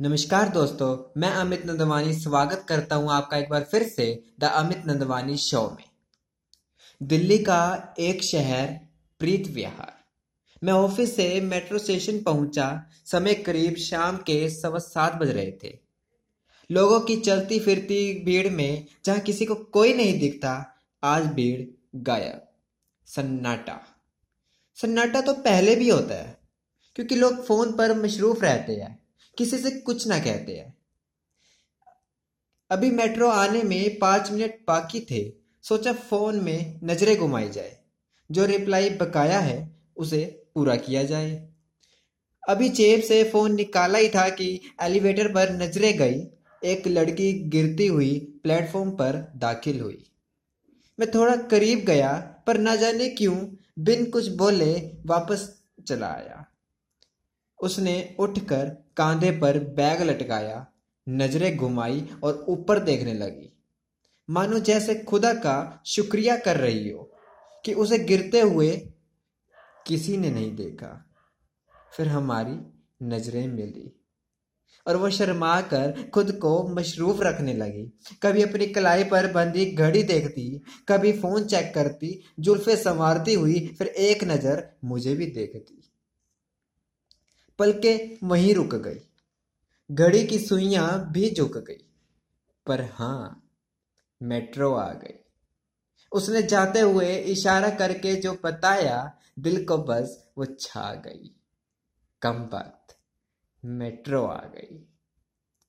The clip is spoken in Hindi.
नमस्कार दोस्तों, मैं अमित नंदवानी स्वागत करता हूँ आपका एक बार फिर से द अमित नंदवानी शो में। दिल्ली का एक शहर, प्रीत विहार। मैं ऑफ़िस से मेट्रो स्टेशन पहुँचा, समय करीब शाम के सवा सात बज रहे थे। लोगों की चलती फिरती भीड़ में, जहाँ किसी को कोई नहीं दिखता, आज भीड़ गायब। सन्नाटा। सन्नाटा तो पहले भी होता है, क्योंकि लोग फ़ोन पर मशरूफ रहते हैं। किसी से कुछ ना कहते हैं। अभी मेट्रो आने में पाँच मिनट बाकी थे, सोचा फ़ोन में नज़रें घुमाई जाए। जो रिप्लाई बकाया है, उसे पूरा किया जाए। अभी जेब से फ़ोन निकाला ही था कि एलिवेटर पर नज़रें गई, एक लड़की गिरती हुई प्लेटफॉर्म पर दाखिल हुई। मैं थोड़ा करीब गया, पर ना जाने क्यों बिन कुछ बोले वापस चला आया। उसने उठकर कांधे पर बैग लटकाया, नज़रें घुमाई और ऊपर देखने लगी। मानो जैसे खुदा का शुक्रिया कर रही हो कि उसे गिरते हुए किसी ने नहीं देखा। फिर हमारी नज़रें मिली और वह शर्मा कर खुद को मशरूफ रखने लगी। कभी अपनी कलाई पर बंधी घड़ी देखती, कभी फ़ोन चेक करती, जुल्फे संवारती हुई, फिर एक नज़र मुझे भी देखती। पलके वहीं रुक गई। घड़ी की सुइयाँ भी झुक गई। पर हाँ, मेट्रो आ गई। उसने जाते हुए इशारा करके जो बताया, दिल को बस वो छा गई। कम बात, मेट्रो आ गई।